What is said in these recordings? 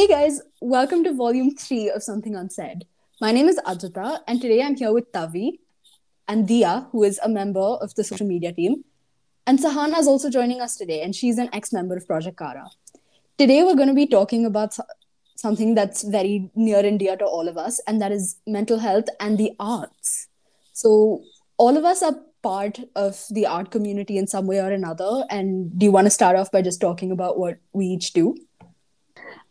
Hey guys, welcome to volume three of Something Unsaid. My name is Advita, and today I'm here with Tavi and Diya, who is a member of the social media team. And Sahana is also joining us today, and she's an ex member of Project Kara. Today, we're going to be talking about something that's very near and dear to all of us, and that is mental health and the arts. So, all of us are part of the art community in some way or another. And do you want to start off by just talking about what we each do?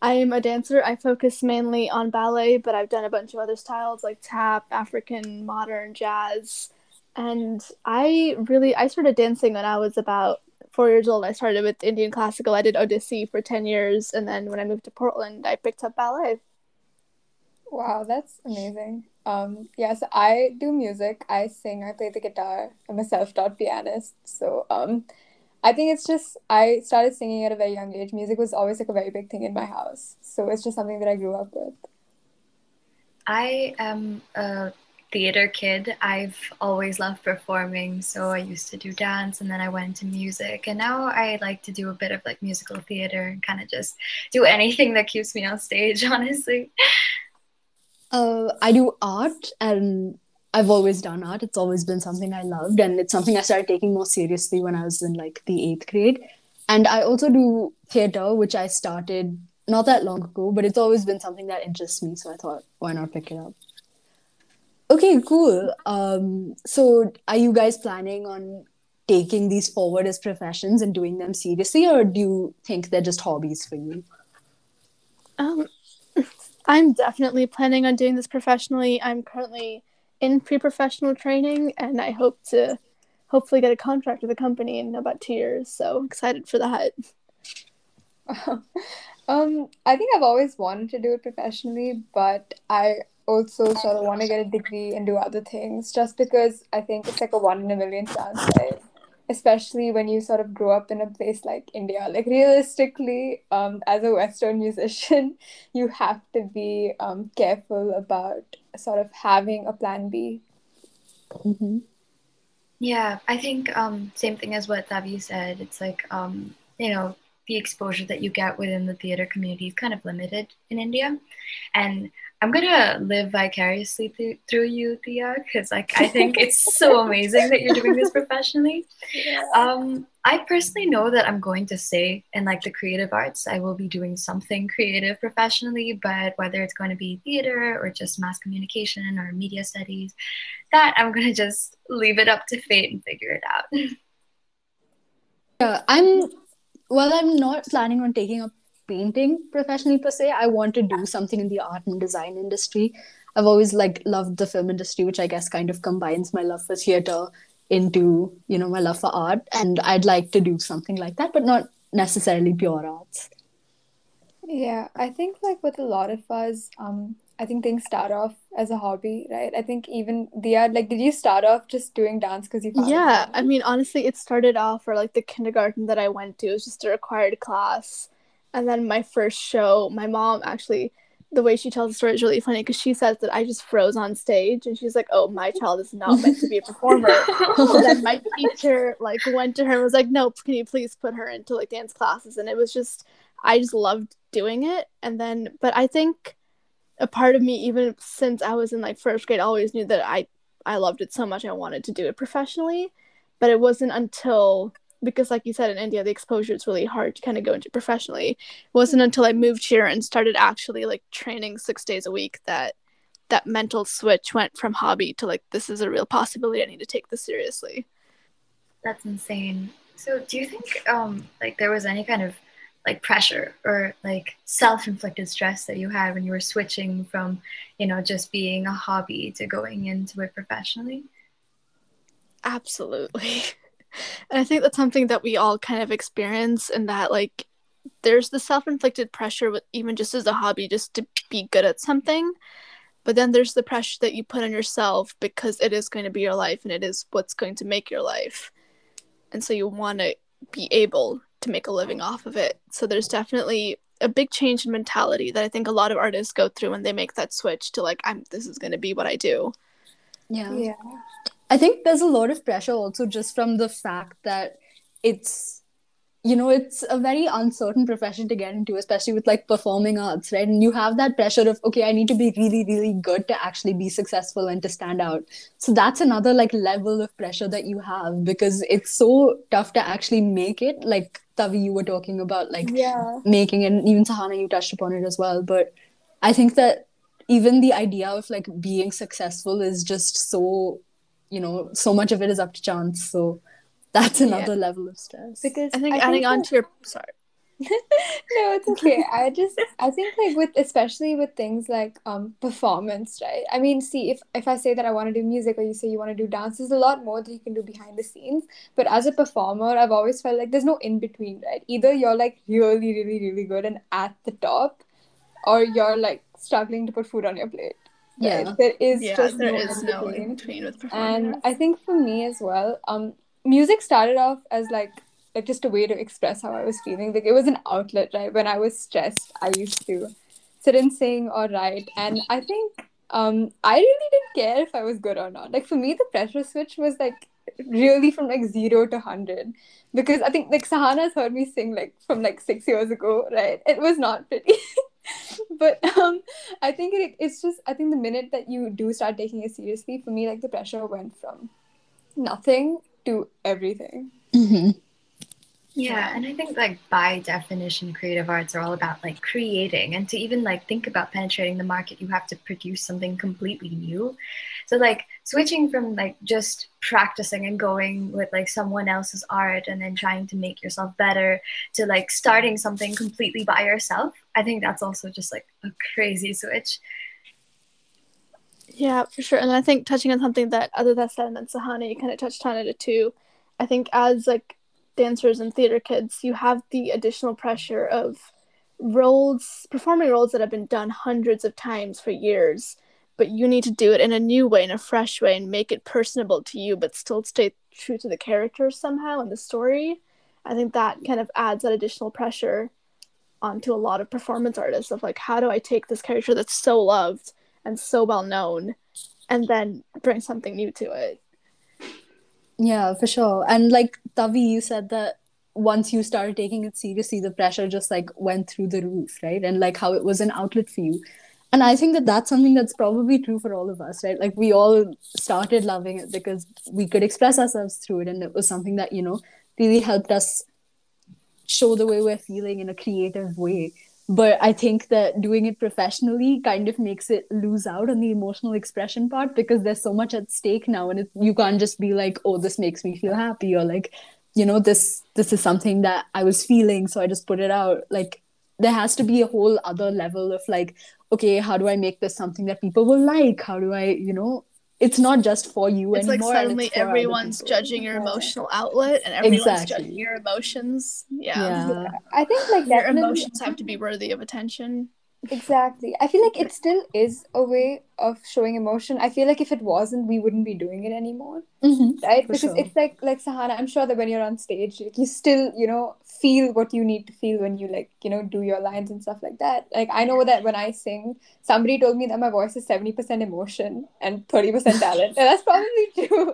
I am a dancer. I focus mainly on ballet, but I've done a bunch of other styles like tap, African, modern, jazz. And I really I started dancing when I was about 4 years old. I started with Indian classical. I did Odissi for 10 years and then when I moved to Portland, I picked up ballet. Wow, that's amazing. Um, yes, I do music. I sing, I play the guitar. I'm a self-taught pianist. So, um, I think it's just I started singing at a very young age. Music was always like a very big thing in my house. So it's just something that I grew up with. I am a theater kid. I've always loved performing, so I used to do dance and then I went into music. And now I like to do a bit of like musical theater and kind of just do anything that keeps me on stage, honestly. Uh, I do art and I've always done art. It's always been something I loved, and it's something I started taking more seriously when I was in like the eighth grade. And I also do theater, which I started not that long ago, but it's always been something that interests me. So I thought, why not pick it up? Okay, cool. Um, so are you guys planning on taking these forward as professions and doing them seriously, or do you think they're just hobbies for you? Um, I'm definitely planning on doing this professionally. I'm currently in pre-professional training and I hope to hopefully get a contract with a company in about 2 years. So excited for that. um, I think I've always wanted to do it professionally, but I also sort of want to get a degree and do other things just because I think it's like a one in a million chance? Especially when you sort of grow up in a place like India. Like realistically, um, as a Western musician, you have to be um, careful about sort of having a plan B. Mm-hmm. Yeah, I think um, same thing as what Tavi said. It's like um, you know the exposure that you get within the theater community is kind of limited in India, and I'm gonna live vicariously through, through you, Diya, because like I think it's so amazing that you're doing this professionally. Yeah. Um, I personally know that I'm going to stay in like the creative arts. I will be doing something creative professionally, but whether it's going to be theater or just mass communication or media studies, that I'm gonna just leave it up to fate and figure it out. Yeah, I'm. Well, I'm not planning on taking up painting professionally per se. I want to do something in the art and design industry. I've always like loved the film industry, which I guess kind of combines my love for theater into you know my love for art, and I'd like to do something like that, but not necessarily pure arts. Yeah, I think like with a lot of us, um, I think things start off as a hobby, right? I think even the art, like, did you start off just doing dance because you? yeah, I mean, honestly, it started off for like the kindergarten that I went to. It was just a required class, and then my first show, my mom actually, the way she tells the story is really funny because she says that I just froze on stage and she's like, "Oh, my child is not meant to be a performer." so then my teacher like went to her and was like, "Nope, can you please put her into like dance classes?" And it was just, I just loved doing it. And then, but I think a part of me, even since I was in like first grade, always knew that I I loved it so much I wanted to do it professionally. But it wasn't until because like you said in India the exposure is really hard to kind of go into professionally. It wasn't until I moved here and started actually like training 6 days a week that that mental switch went from hobby to like this is a real possibility I need to take this seriously. That's insane. So do you think um like there was any kind of like pressure or like self-inflicted stress that you had when you were switching from you know just being a hobby to going into it professionally absolutely and I think that's something that we all kind of experience, and that like there's the self-inflicted pressure with even just as a hobby, just to be good at something. But then there's the pressure that you put on yourself because it is going to be your life and it is what's going to make your life. And so you want to be able to make a living off of it. So there's definitely a big change in mentality that I think a lot of artists go through when they make that switch to like I'm this is going to be what I do. Yeah. Yeah. I think there's a lot of pressure also just from the fact that it's you know it's a very uncertain profession to get into especially with like performing arts right? And you have that pressure of okay i need to be really really good to actually be successful and to stand out. So that's another like level of pressure that you have because it's so tough to actually make it. Like tavi you were talking about like Yeah. making it and even sahana you touched upon it as well. But i think that even the idea of like being successful is just so you know so much of it is up to chance so that's another level of stress Because I think adding on that- to your sorry. no, it's okay. I just I think like with especially with things like um performance, right? I mean, see if if I say that I want to do music or you say you want to do dance, there's a lot more that you can do behind the scenes. But as a performer, I've always felt like there's no in between, right? Either you're like really, really, really good and at the top, or you're like struggling to put food on your plate. Yeah. There is Yeah, just there no is no in between with performing. And I think for me as well, um, music started off as like like just a way to express how I was feeling. Like it was an outlet, right? When I was stressed, I used to sit and sing or write, and I think um I really didn't care if I was good or not. Like for me, the pressure switch was like really from like zero to hundred because I think like Sahana's heard me sing like from like six years ago, right? It was not pretty. but um I think it, it's just I think the minute that you do start taking it seriously, for me, like the pressure went from nothing to everything. Mhm. Yeah, and I think like by definition, creative arts are all about like creating, and to even like think about penetrating the market, you have to produce something completely new. So like switching from like just practicing and going with like someone else's art and then trying to make yourself better to like starting something completely by yourself, I think that's also just like a crazy switch. Yeah, for sure. And I think touching on something that other than said and then Sahana, you kind of touched on it too. I think as like dancers and theater kids, you have the additional pressure of roles, performing roles that have been done hundreds of times for years, but you need to do it in a new way, in a fresh way, and make it personable to you, but still stay true to the characters somehow and the story. I think that kind of adds that additional pressure onto a lot of performance artists of like, how do I take this character that's so loved and so well known and then bring something new to it? Yeah, for sure. And like Tavi, you said that once you started taking it seriously, the pressure just like went through the roof, right? And like how it was an outlet for you. And I think that that's something that's probably true for all of us, right? Like we all started loving it because we could express ourselves through it. And it was something that, you know, really helped us show the way we're feeling in a creative way. But I think that doing it professionally kind of makes it lose out on the emotional expression part because there's so much at stake now, and it, you can't just be like, "Oh, this makes me feel happy," or like, you know, this this is something that I was feeling, so I just put it out. Like, there has to be a whole other level of like, okay, how do I make this something that people will like? How do I, you know, it's not just for you It's like anymore. and suddenly it's for other everyone's judging your Yeah. emotional outlet and everyone's Exactly. judging your emotions. Yeah. Yeah. I think like Your emotions have to be worthy of attention. Exactly. I feel like it still is a way of showing emotion. I feel like if it wasn't, we wouldn't be doing it anymore. Mhm. right because sure. it's like like sahana i'm sure that when you're on stage like you still you know feel what you need to feel when you like you know do your lines and stuff like that like i know that when i sing somebody told me that my voice is 70% emotion and 30% talent and that's probably true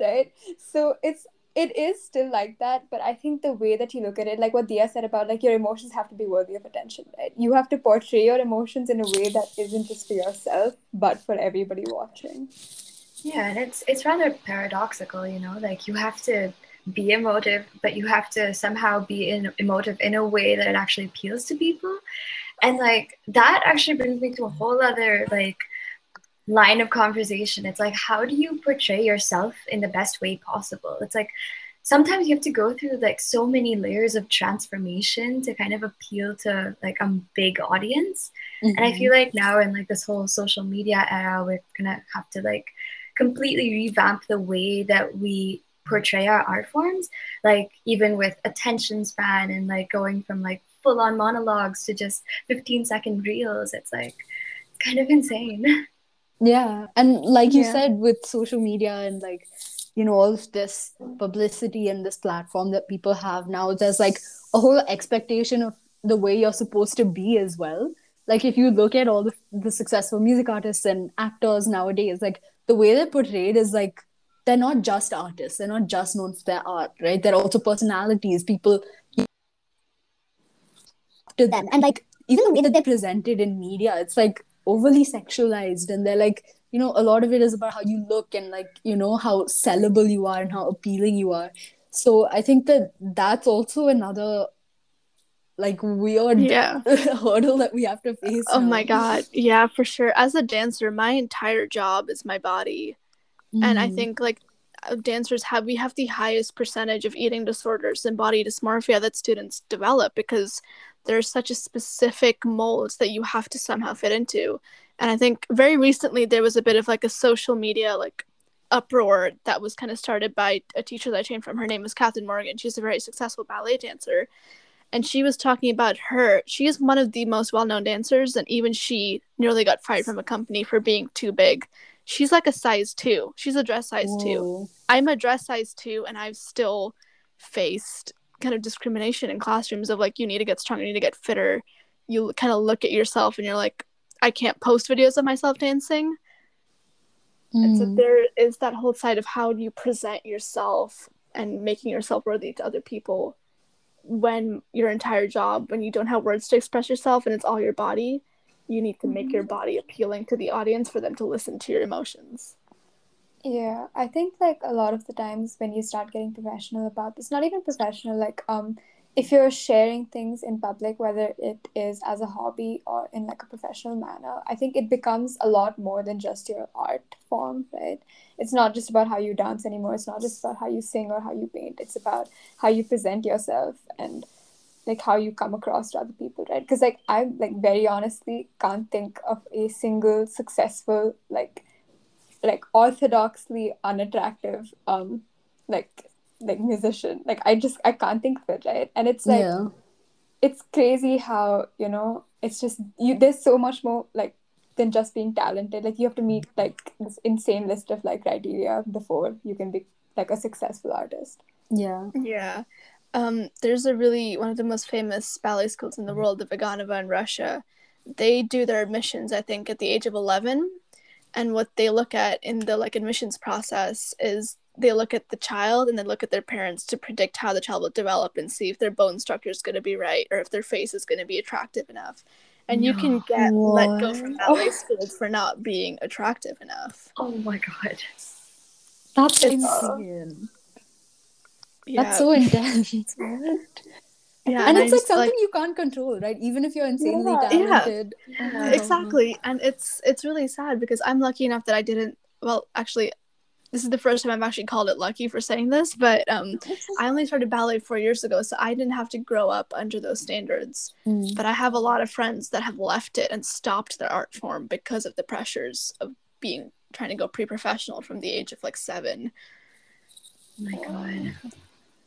right so it's it is still like that but i think the way that you look at it like what diya said about like your emotions have to be worthy of attention right? You have to portray your emotions in a way that isn't just for yourself but for everybody watching. Yeah, and it's it's rather paradoxical, you know, like you have to be emotive, but you have to somehow be in, emotive in a way that it actually appeals to people. And like that actually brings me to a whole other like line of conversation. It's like how do you portray yourself in the best way possible? It's like sometimes you have to go through like so many layers of transformation to kind of appeal to like a big audience. And I feel mm-hmm. like now in like this whole social media era, we're gonna have to like completely revamp the way that we portray our art forms. Like even with attention span and like going from like full on monologues to just 15 second reels, it's like kind of insane. Yeah. And like you Yeah. said, with social media and like, you know, all of this publicity and this platform that people have now, there's like a whole expectation of the way you're supposed to be as well. Like if you look at all the, the successful music artists and actors nowadays, like the way they're portrayed is like they're not just artists, they're not just known for their art, right? They're also personalities, people to them and like even the way that they're presented in media it's like overly sexualized and they're like you know a lot of it is about how you look and like you know how sellable you are and how appealing you are so i think that that's also another like weird Yeah. hurdle that we have to face Oh now. my god. Yeah, for sure. As a dancer, my entire job is my body. And I Mm. think like uh, dancers have we have the highest percentage of eating disorders and body dysmorphia that students develop because there's such a specific mold that you have to somehow fit into. And I think very recently there was a bit of like a social media like uproar that was kind of started by a teacher that I trained from. Her name is Kathryn Morgan. She's a very successful ballet dancer. And she was talking about her. She is one of the most well known dancers, and even she nearly got fired from a company for being too big. She's like a size two. She's a dress size two. I'm a dress size two, and I've still faced kind of discrimination in classrooms of like, you need to get stronger, you need to get fitter. You kind of look at yourself and you're like, I can't post videos of myself dancing. And so Mm. there is that whole side of how do you present yourself and making yourself worthy to other people when your entire job, when you don't have words to express yourself and it's all your body, you need to make your body appealing to the audience for them to listen to your emotions. Yeah, I think like a lot of the times when you start getting professional about this, not even professional, like um if you're sharing things in public, whether it is as a hobby or in like a professional manner, I think it becomes a lot more than just your art form, right? It's not just about how you dance anymore. It's not just about how you sing or how you paint. It's about how you present yourself and like how you come across to other people, right? Because like I like very honestly can't think of a single successful like like orthodoxly unattractive um like like musician. Like i just i can't think of it right? And it's like yeah. it's crazy how you know it's just you there's so much more like than just being talented. Like you have to meet like this insane list of like criteria before you can be like a successful artist. Yeah. Yeah. Um, there's a really one of the most famous ballet schools in the world, the Vaganova in Russia. They do their admissions, I think, at the age of eleven. And what they look at in the like admissions process is they look at the child and they look at their parents to predict how the child will develop and see if their bone structure is going to be right or if their face is going to be attractive enough. And you can get let go from ballet school for not being attractive enough. Oh my god. that's It's- insane Yeah. that's so intense what? Yeah, and I it's like just, something you can't control right even if you're insanely Yeah. Yeah. talented Yeah. exactly and it's it's really sad because i'm lucky enough that i didn't well actually this is the first time i've actually called it lucky for saying this but um i only started ballet four years ago so i didn't have to grow up under those standards Mm. but i have a lot of friends that have left it and stopped their art form because of the pressures of being trying to go pre-professional from the age of like seven Oh my god.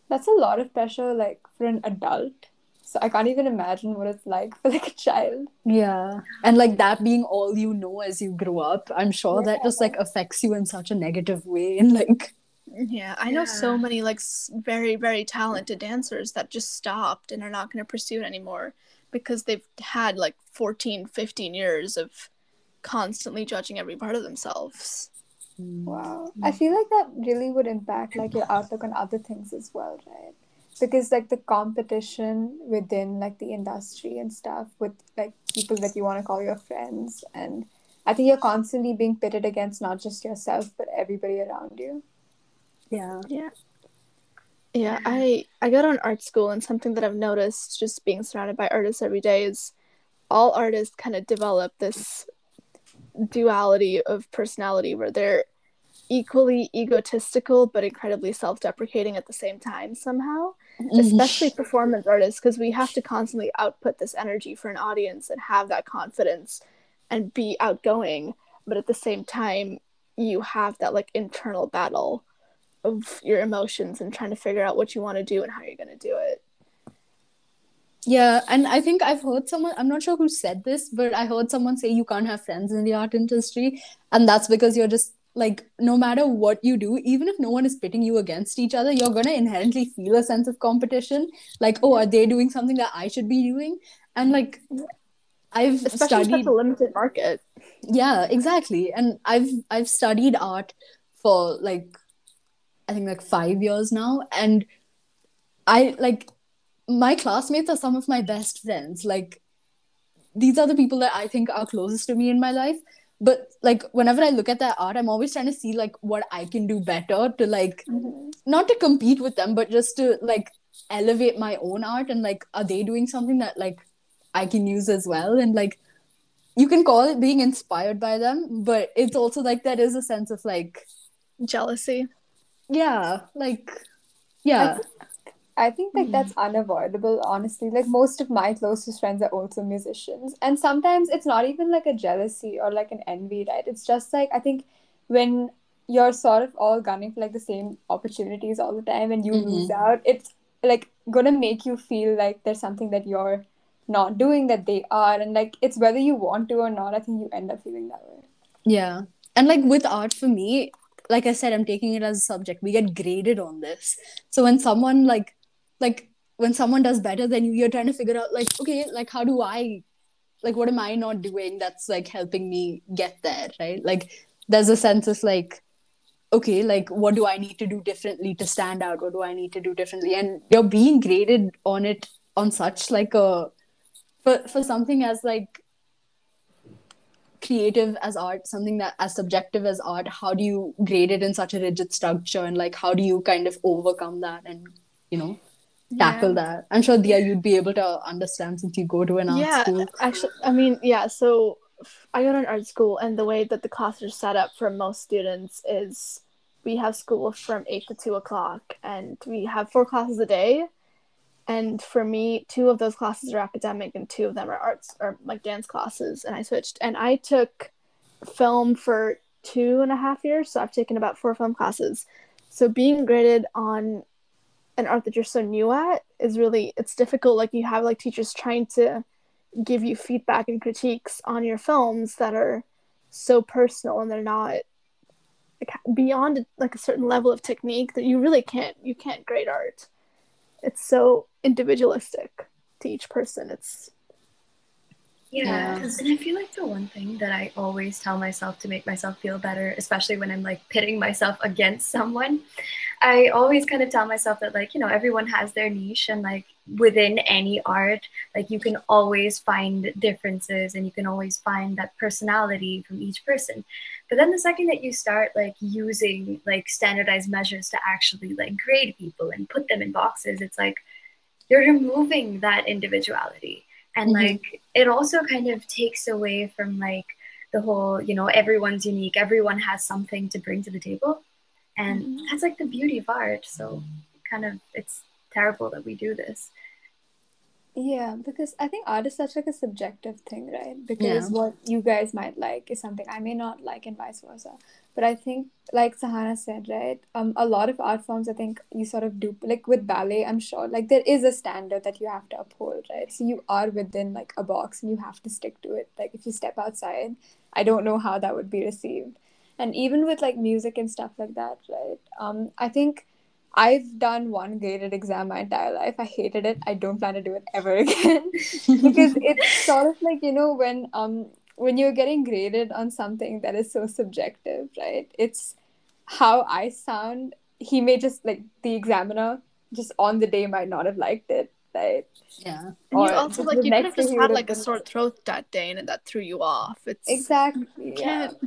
That's a lot of pressure like for an adult so i can't even imagine what it's like for like a child Yeah. And like that being all you know as you grow up, I'm sure that just like affects you in such a negative way. And like, yeah i know so many like very very talented dancers that just stopped and are not going to pursue it anymore because they've had like 14 15 years of constantly judging every part of themselves Wow. I feel like that really would impact like your outlook on other things as well, right? Because like the competition within like the industry and stuff with like people that you want to call your friends and I think you're constantly being pitted against not just yourself but everybody around you. yeah. yeah Yeah, i i go to an art school and something that i've noticed just being surrounded by artists every day is all artists kind of develop this duality of personality where they're equally egotistical but incredibly self-deprecating at the same time somehow especially performance artists because we have to constantly output this energy for an audience and have that confidence and be outgoing but at the same time you have that like internal battle of your emotions and trying to figure out what you want to do and how you're going to do it Yeah, and I think I've heard someone, I'm not sure who said this, but I heard someone say you can't have friends in the art industry. And that's because you're just like, no matter what you do, even if no one is pitting you against each other, you're going to inherently feel a sense of competition. Like, oh, are they doing something that I should be doing? And like, I've especially studied. such a limited market yeah exactly and i've i've studied art for like i think like 5 years now and i like my classmates are some of my best friends. Like these are the people that I think are closest to me in my life. But like whenever I look at their art, I'm always trying to see like what I can do better to like Mhm. not to compete with them, but just to like elevate my own art and like are they doing something that like I can use as well? And like you can call it being inspired by them, but it's also like there is a sense of like Jealousy. yeah, like yeah. I think like that's hmm. unavoidable, honestly. Like most of my closest friends are also musicians. And sometimes it's not even like a jealousy or like an envy, right? It's just like I think when you're sort of all gunning for like the same opportunities all the time and you mm-hmm. lose out, it's like gonna make you feel like there's something that you're not doing that they are. And like it's whether you want to or not, I think you end up feeling that way. Yeah. And like with art for me, like I said, I'm taking it as a subject. We get graded on this. So when someone like like when someone does better than you, you're trying to figure out like, okay, like how do I like what am I not doing that's like helping me get there, right? Like there's a sense of like, okay, like what do I need to do differently to stand out? What do I need to do differently? And you're being graded on it on such like a for for something as like creative as art something that as subjective as art how do you grade it in such a rigid structure and like how do you kind of overcome that and you know tackle that i'm sure Diya you'd be able to understand since you go to an art yeah, school actually, I mean, yeah. So I go to an art school, and the way that the classes are set up for most students is we have school from eight to two o'clock, and we have four classes a day. And for me, two of those classes are academic, and two of them are arts or like dance classes. And I switched, and I took film for two and a half years, so I've taken about four film classes. So being graded on an art that you're so new at is really it's difficult. Like you have like teachers trying to give you feedback and critiques on your films that are so personal and they're not like beyond like a certain level of technique that you really can't you can't grade art it's so individualistic to each person it's Yeah, Yeah. 'cause- and I feel like the one thing that I always tell myself to make myself feel better, especially when I'm like pitting myself against someone, I always kind of tell myself that like, you know, everyone has their niche and like within any art, like you can always find differences and you can always find that personality from each person. But then the second that you start like using like standardized measures to actually like grade people and put them in boxes, it's like you're removing that individuality and Mhm. like it also kind of takes away from like the whole you know everyone's unique everyone has something to bring to the table and Mhm. that's like the beauty of art so kind of it's terrible that we do this Yeah, because I think art is such like a subjective thing, right? Because Yeah. what you guys might like is something I may not like, and vice versa. But I think, like Sahana said, right? Um, a lot of art forms, I think you sort of do like with ballet. I'm sure, like there is a standard that you have to uphold, right? So you are within like a box, and you have to stick to it. Like if you step outside, I don't know how that would be received. And even with like music and stuff like that, right? Um, I think I've done one graded exam my entire life. I hated it. I don't plan to do it ever again because it's sort of like you know when um when you're getting graded on something that is so subjective, right? It's how I sound. He may just like the examiner just on the day might not have liked it, right? yeah and Or you also like you could have just had like a sore throat that day and that threw you off it's Exactly. you Yeah. can't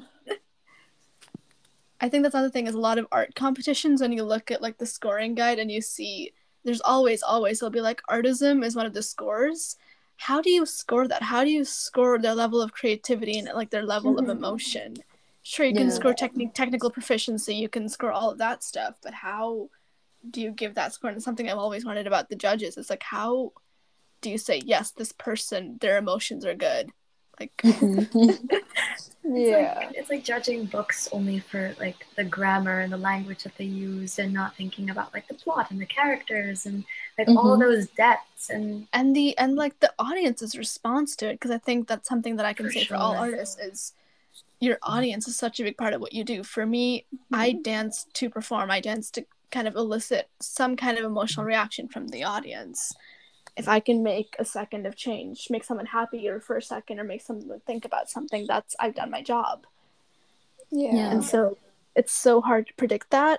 I think that's another thing is a lot of art competitions when you look at like the scoring guide and you see there's always always it'll be like artism is one of the scores. How do you score that? How do you score their level of creativity and like their level of Mhm. emotion? Sure, you can score technique technical proficiency, you can score all of that stuff, but how do you give that score? And it's something I've always wondered about the judges. It's like how do you say yes, this person, their emotions are good? Like It's Yeah. like it's like judging books only for like the grammar and the language that they use and not thinking about like the plot and the characters and like all Mhm. those depths and and the and like the audience's response to it because i think that's something that i can For say for all artists is your audience is such a big part of what you do. For me i dance to perform. I dance to kind of elicit some kind of emotional reaction from the audience if i can make a second of change make someone happier for a second or make someone think about something that's i've done my job Yeah. and so it's so hard to predict that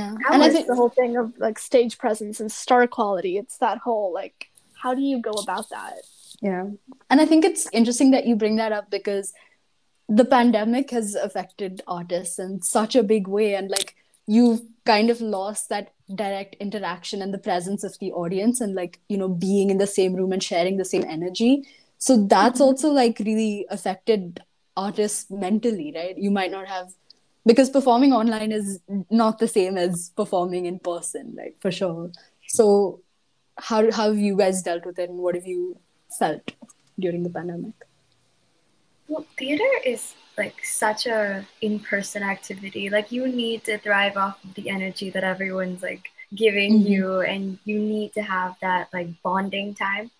Yeah. How And I think the whole thing of like stage presence and star quality? It's that whole like, how do you go about that? Yeah. And I think it's interesting that you bring that up because the pandemic has affected artists in such a big way. And like you've kind of lost that direct interaction and the presence of the audience and like, you know, being in the same room and sharing the same energy. So that's mm-hmm. also like really affected artists mentally, right? You might not have because performing online is not the same as performing in person, like for sure. So how how have you guys dealt with it and what have you felt during the pandemic? Well, theater is like such a in-person activity. Like you need to thrive off of the energy that everyone's like giving Mhm. you, and you need to have that like bonding time.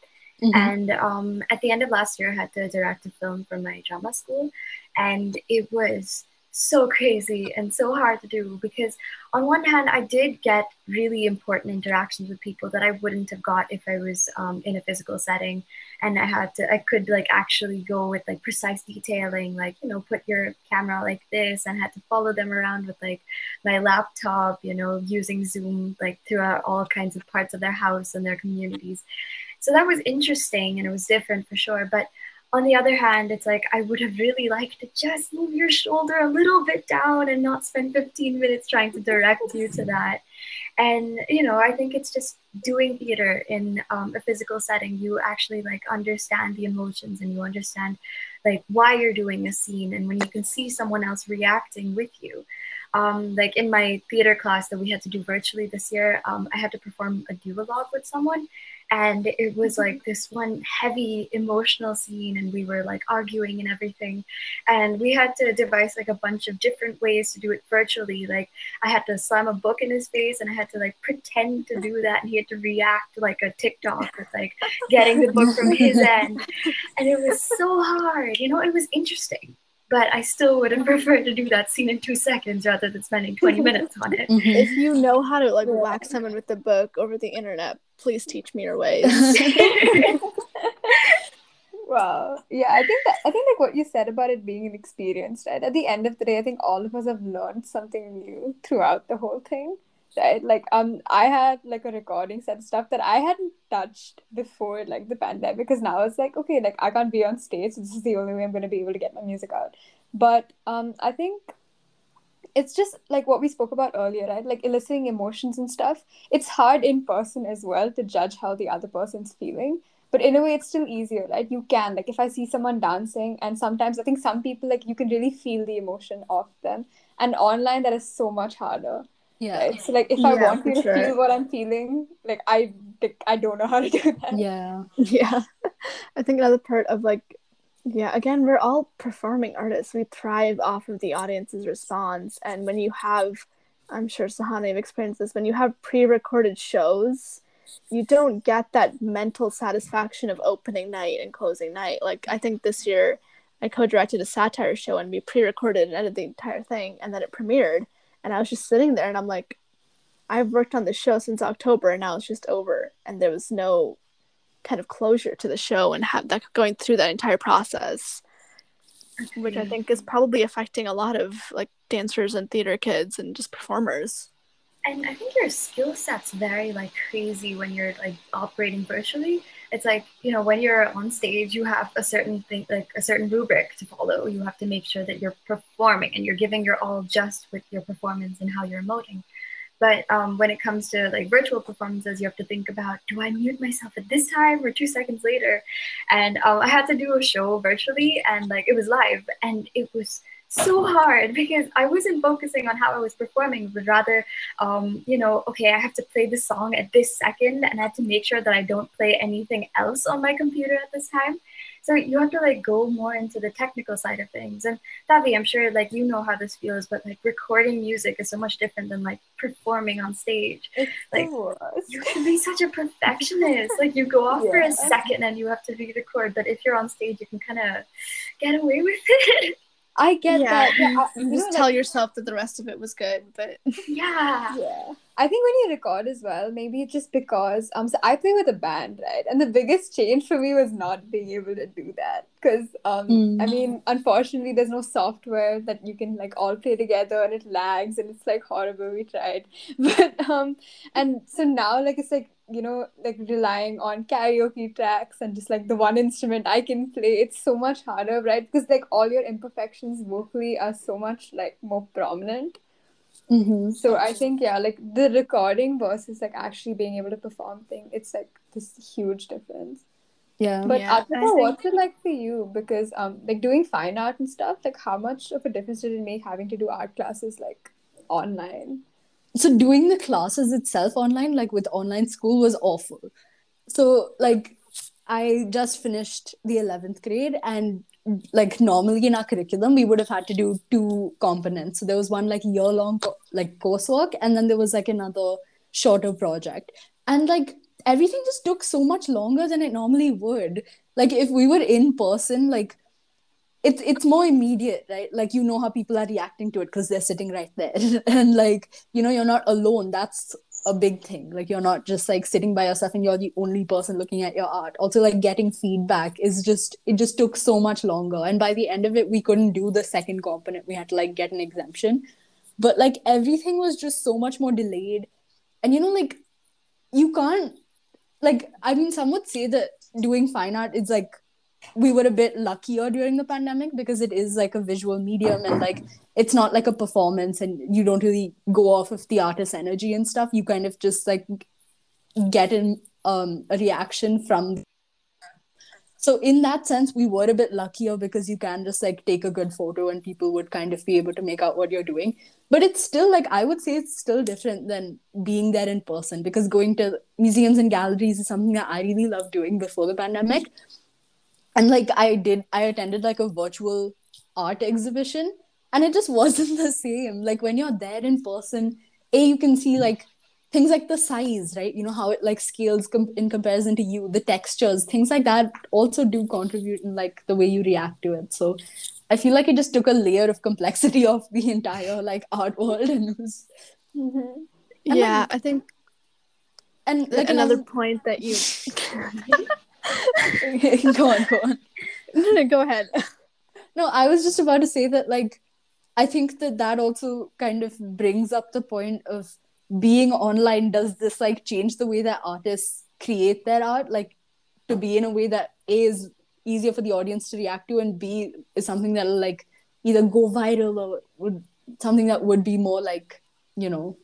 Mhm. And um, at the end of last year, I had to direct a film for my drama school, and it was so crazy and so hard to do because on one hand, I did get really important interactions with people that I wouldn't have got if I was um, in a physical setting, and I had to, I could like actually go with like precise detailing, like you know, put your camera like this, and had to follow them around with like my laptop, you know, using Zoom like throughout all kinds of parts of their house and their communities. So that was interesting and it was different for sure. But on the other hand, it's like I would have really liked to just move your shoulder a little bit down and not spend 15 minutes trying to direct you to that. And you know, I think it's just doing theater in um, a physical setting. You actually like understand the emotions and you understand like why you're doing a scene, and when you can see someone else reacting with you. Um, like in my theater class that we had to do virtually this year, um, I had to perform a duologue with someone, and it was mm-hmm. like this one heavy emotional scene and we were like arguing and everything. And we had to devise like a bunch of different ways to do it virtually. Like i had to slam a book in his face and i had to like pretend to do that and he had to react like a tiktok with like getting the book from his end. And it was so hard. You know it was interesting but i still would have preferred to do that scene in two seconds rather than spending 20 minutes on it Mhm. If you know how to like whack someone with the book over the internet, please teach me your ways. Wow. Yeah, I think that I think like what you said about it being an experience, right? At the end of the day, I think all of us have learned something new throughout the whole thing. Right? Like um I had like a recording set stuff that I hadn't touched before like the pandemic because now it's like, okay, like I can't be on stage, so this is the only way I'm gonna be able to get my music out. But um I think it's just like what we spoke about earlier, right? Like eliciting emotions and stuff. It's hard in person as well to judge how the other person's feeling. But in a way, it's still easier, right? You can, like, if I see someone dancing, and sometimes I think some people, like, you can really feel the emotion of them. And online, that is so much harder, Yeah. it's like, if I Yeah, want you to sure. feel what I'm feeling, like, I, like, I don't know how to do that. Yeah. yeah. I think another part of like, yeah, again, we're all performing artists. We thrive off of the audience's response. And when you have, I'm sure Sahana, you've experienced this, when you have pre recorded shows, you don't get that mental satisfaction of opening night and closing night. Like, I think this year I co directed a satire show and we pre recorded and edited the entire thing. And then it premiered. And I was just sitting there and I'm like, I've worked on the show since October and now it's just over. And there was no kind of closure to the show and have that going through that entire process which i think is mm. probably affecting a lot of like dancers and theater kids and just performers and I think your skill set's vary like crazy when you're like operating virtually. It's like, you know, when you're on stage, you have a certain thing, like a certain rubric to follow. You have to make sure that you're performing and you're giving your all just with your performance and how you're emoting. But um, when it comes to like virtual performances, you have to think about do I mute myself at this time or two seconds later? And um, I had to do a show virtually and like it was live and it was so hard because I wasn't focusing on how I was performing, but rather, um, you know, okay, I have to play the song at this second and I have to make sure that I don't play anything else on my computer at this time. So you have to like go more into the technical side of things. And Tavi, I'm sure like you know how this feels, but like recording music is so much different than like performing on stage. It's Like. You can be such a perfectionist. like you go off for a second and you have to re-record, but if you're on stage, you can kind of get away with it. I get Yeah. that. Yeah, I, you you just know, tell like, yourself that the rest of it was good but yeah. yeah. I think when you record as well, maybe it's just because um so I play with a band, right? And the biggest change for me was not being able to do that. Because um Mm. I mean, unfortunately there's no software that you can like all play together and it lags and it's like horrible. We tried. But um and so now like it's like you know like relying on karaoke tracks and just like the one instrument i can play it's so much harder right? Because like all your imperfections vocally are so much like more prominent. Mm-hmm. so i think yeah like the recording versus like actually being able to perform thing it's like this huge difference. Yeah. but Yeah, I Advita, think- what's it like for you? Because um like doing fine art and stuff like how much of a difference did it make having to do art classes like online so doing the classes itself online like with online school was awful. So like i just finished the 11th grade and like normally in our curriculum we would have had to do two components. So there was one like year long co- like coursework and then there was like another shorter project. And like everything just took so much longer than it normally would. Like if we were in person like it's it's more immediate right? Like you know how people are reacting to it because they're sitting right there. And like you know you're not alone. That's a big thing. Like you're not just like sitting by yourself and you're the only person looking at your art. Also like getting feedback is just it just took so much longer. And by the end of it we couldn't do the second component. We had to like get an exemption. But like everything was just so much more delayed. And you know like you can't like i mean some would say that doing fine art is like we were a bit luckier during the pandemic because it is like a visual medium and like it's not like a performance and you don't really go off of the artist's energy and stuff. You kind of just like get in um, a reaction from so in that sense we were a bit luckier because you can just like take a good photo and people would kind of be able to make out what you're doing. But it's still like i would say it's still different than being there in person because going to museums and galleries is something that i really loved doing before the pandemic and like i did i attended like a virtual art exhibition and it just wasn't the same. Like when you're there in person a you can see like things like the size right? You know how it like scales com- in comparison to you the textures things like that also do contribute in like the way you react to it. So i feel like it just took a layer of complexity off the entire like art world and it was mm-hmm. And, yeah, like, I think and like another another point that you go on go on no, no, go ahead. No, I was just about to say that, like, I think that that also kind of brings up the point of being online. Does this, like, change the way that artists create their art? Like, to be in a way that A is easier for the audience to react to, and B is something that'll, like, either go viral or would something that would be more, like, you know,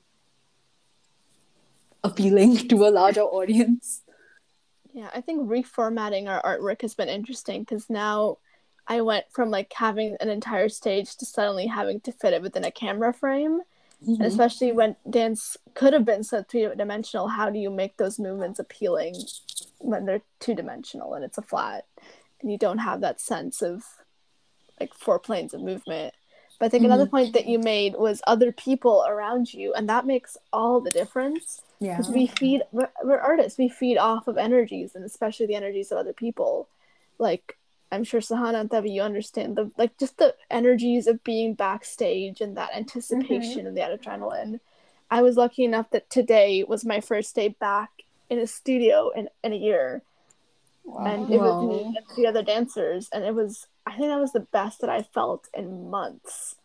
appealing to a larger audience. Yeah, I think reformatting our artwork has been interesting because now I went from like having an entire stage to suddenly having to fit it within a camera frame. And mm-hmm. especially when dance could have been so three dimensional, how do you make those movements appealing when they're two dimensional and it's a flat and you don't have that sense of like four planes of movement? But I think another mm-hmm. point that you made was other people around you, and that makes all the difference Yeah. because we feed we're, we're artists. We feed off of energies and especially the energies of other people. Like i'm sure sahana and Tavi, you understand the like just the energies of being backstage and that anticipation mm-hmm. and that adrenaline. I was lucky enough that today was my first day back in a studio in, in a year. And it was me and the other dancers and it was i think that was the best that i felt in months.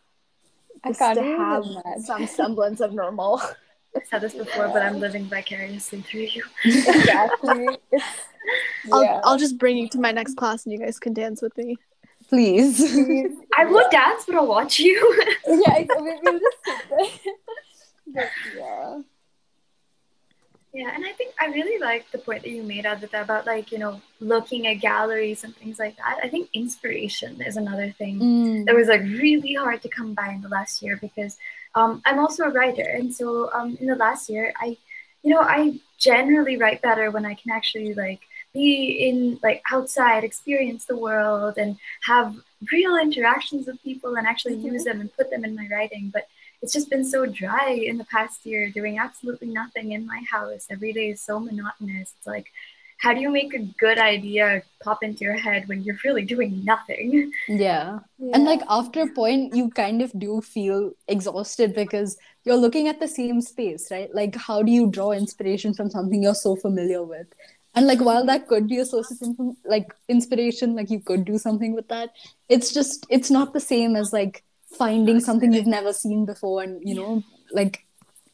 I just can't to have imagine. some semblance of normal. I've said this before, but I'm living vicariously through you. exactly. It's, I'll, yeah. I'll just bring you to my next class and you guys can dance with me Please. I won't dance, but I'll watch you. yeah, it's, we, we'll just sit there. but yeah. Yeah, and I think I really like the point that you made, Advita, about like, you know, looking at galleries and things like that. I think inspiration is another thing Mm. that was like really hard to come by in the last year because um, I'm also a writer. And so um, in the last year, I, you know, I generally write better when I can actually like be in like outside, experience the world and have real interactions with people and actually Mhm. use them and put them in my writing. But it's just been so dry in the past year, doing absolutely nothing in my house. Every day is so monotonous. It's like how do you make a good idea pop into your head when you're really doing nothing? Yeah. Yeah. And like after a point, you kind of do feel exhausted because you're looking at the same space, right? Like, how do you draw inspiration from something you're so familiar with? And like, while that could be a source of inf- like inspiration, like you could do something with that, it's just it's not the same as like finding something you've never seen before, and you know, like,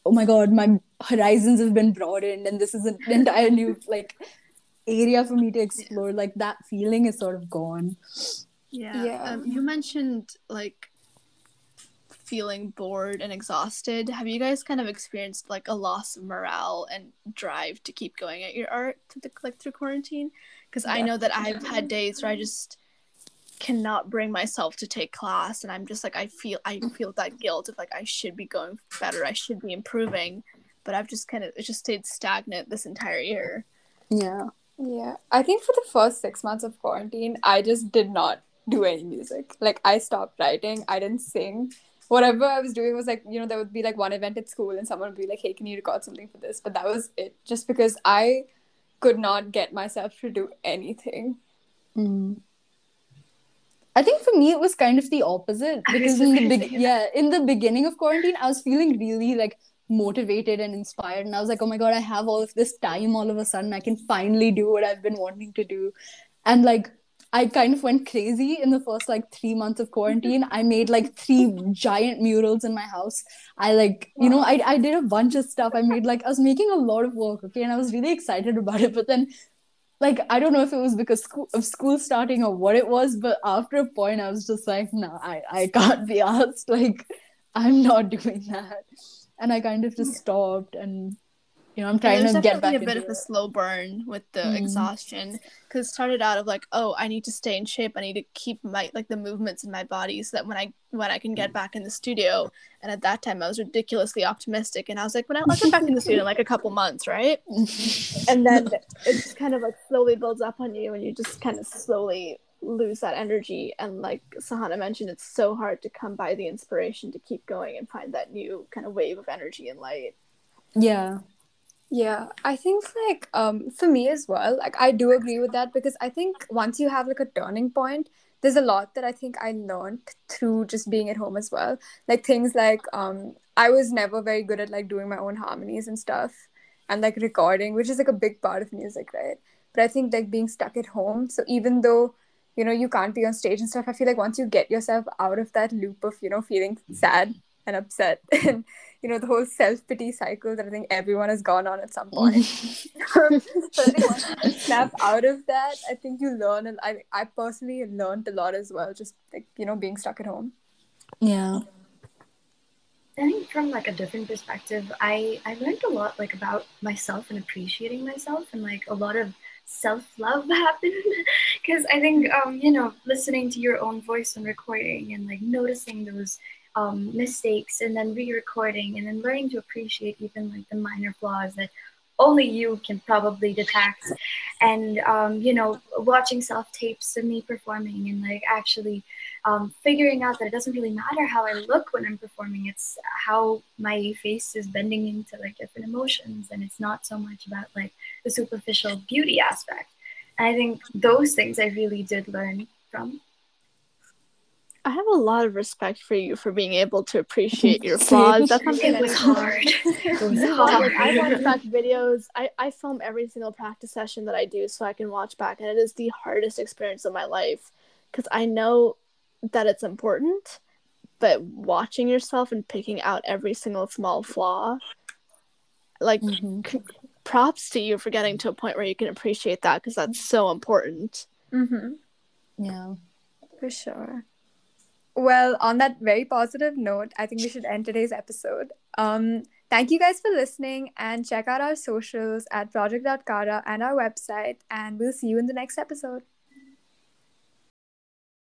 oh my god, my horizons have been broadened, and this is an entire new like area for me to explore. Like that feeling is sort of gone. Yeah. Yeah. Um, you mentioned like feeling bored and exhausted. Have you guys kind of experienced like a loss of morale and drive to keep going at your art to the, like through quarantine? Because I know that I've had days where I just cannot bring myself to take class and I'm just like I feel I feel that guilt of like I should be going better, I should be improving, but I've just kind of it just stayed stagnant this entire year. Yeah. Yeah, I think for the first six months of quarantine, I just did not do any music. Like, I stopped writing, I didn't sing. Whatever I was doing was like, you know, there would be like one event at school and someone would be like, hey, can you record something for this? But that was it, just because I could not get myself to do anything. Mm. I think for me it was kind of the opposite because in the gonna big yeah in the beginning of quarantine I was feeling really like motivated and inspired and I was like oh my god I have all of this time all of a sudden I can finally do what I've been wanting to do and like I kind of went crazy in the first like three months of quarantine. Mm-hmm. I made like three giant murals in my house. I like, you know, I, I did a bunch of stuff. I made like, I was making a lot of work, okay, and I was really excited about it. But then, like, I don't know if it was because school, of school starting or what it was, but after a point, I was just like, no, I, I can't be asked. Like, I'm not doing that. And I kind of just stopped and, you know, I'm trying There's to get definitely back a bit of a slow burn with the Mm. exhaustion because it started out of like oh i need to stay in shape. I need to keep my like the movements in my body so that when i when i can get back in the studio. And at that time i was ridiculously optimistic. And i was like when i'll get back in the studio in like a couple months right? And then it just kind of like slowly builds up on you and you just kind of slowly lose that energy and like sahana mentioned it's so hard to come by the inspiration to keep going and find that new kind of wave of energy and light yeah. Yeah, I think like um for me as well, like I do agree with that because I think once you have like a turning point, there's a lot that I think I learned through just being at home as well. Like things like um I was never very good at like doing my own harmonies and stuff and like recording, which is like a big part of music, right? But I think like being stuck at home, so even though you know you can't be on stage and stuff, I feel like once you get yourself out of that loop of, you know, feeling mm-hmm. sad and upset and you know the whole self-pity cycle that I think everyone has gone on at some point. Mm-hmm. so I think once you snap out of that, I think you learn, and I I personally learned a lot as well, just like you know being stuck at home. Yeah. I think from like a different perspective, I I learned a lot like about myself and appreciating myself, and like a lot of self love happen because I think um you know listening to your own voice and recording and like noticing those um mistakes and then re-recording and then learning to appreciate even like the minor flaws that only you can probably detect and um, you know watching self tapes of me performing and like actually um, figuring out that it doesn't really matter how I look when I'm performing. It's how my face is bending into like different emotions, and it's not so much about like the superficial beauty aspect. And I think those things I really did learn from. I have a lot of respect for you for being able to appreciate your flaws. That's something It was hard. It was Yeah, hard. I watch back videos. I, I film every single practice session that I do so I can watch back, and it is the hardest experience of my life because I know that it's important, but watching yourself and picking out every single small flaw, like Mhm. c- props to you for getting to a point where you can appreciate that because that's so important. Mm-hmm. Yeah. For sure. Well, on that very positive note, I think we should end today's episode. Um, thank you guys for listening and check out our socials at project.kara and our website, and we'll see you in the next episode.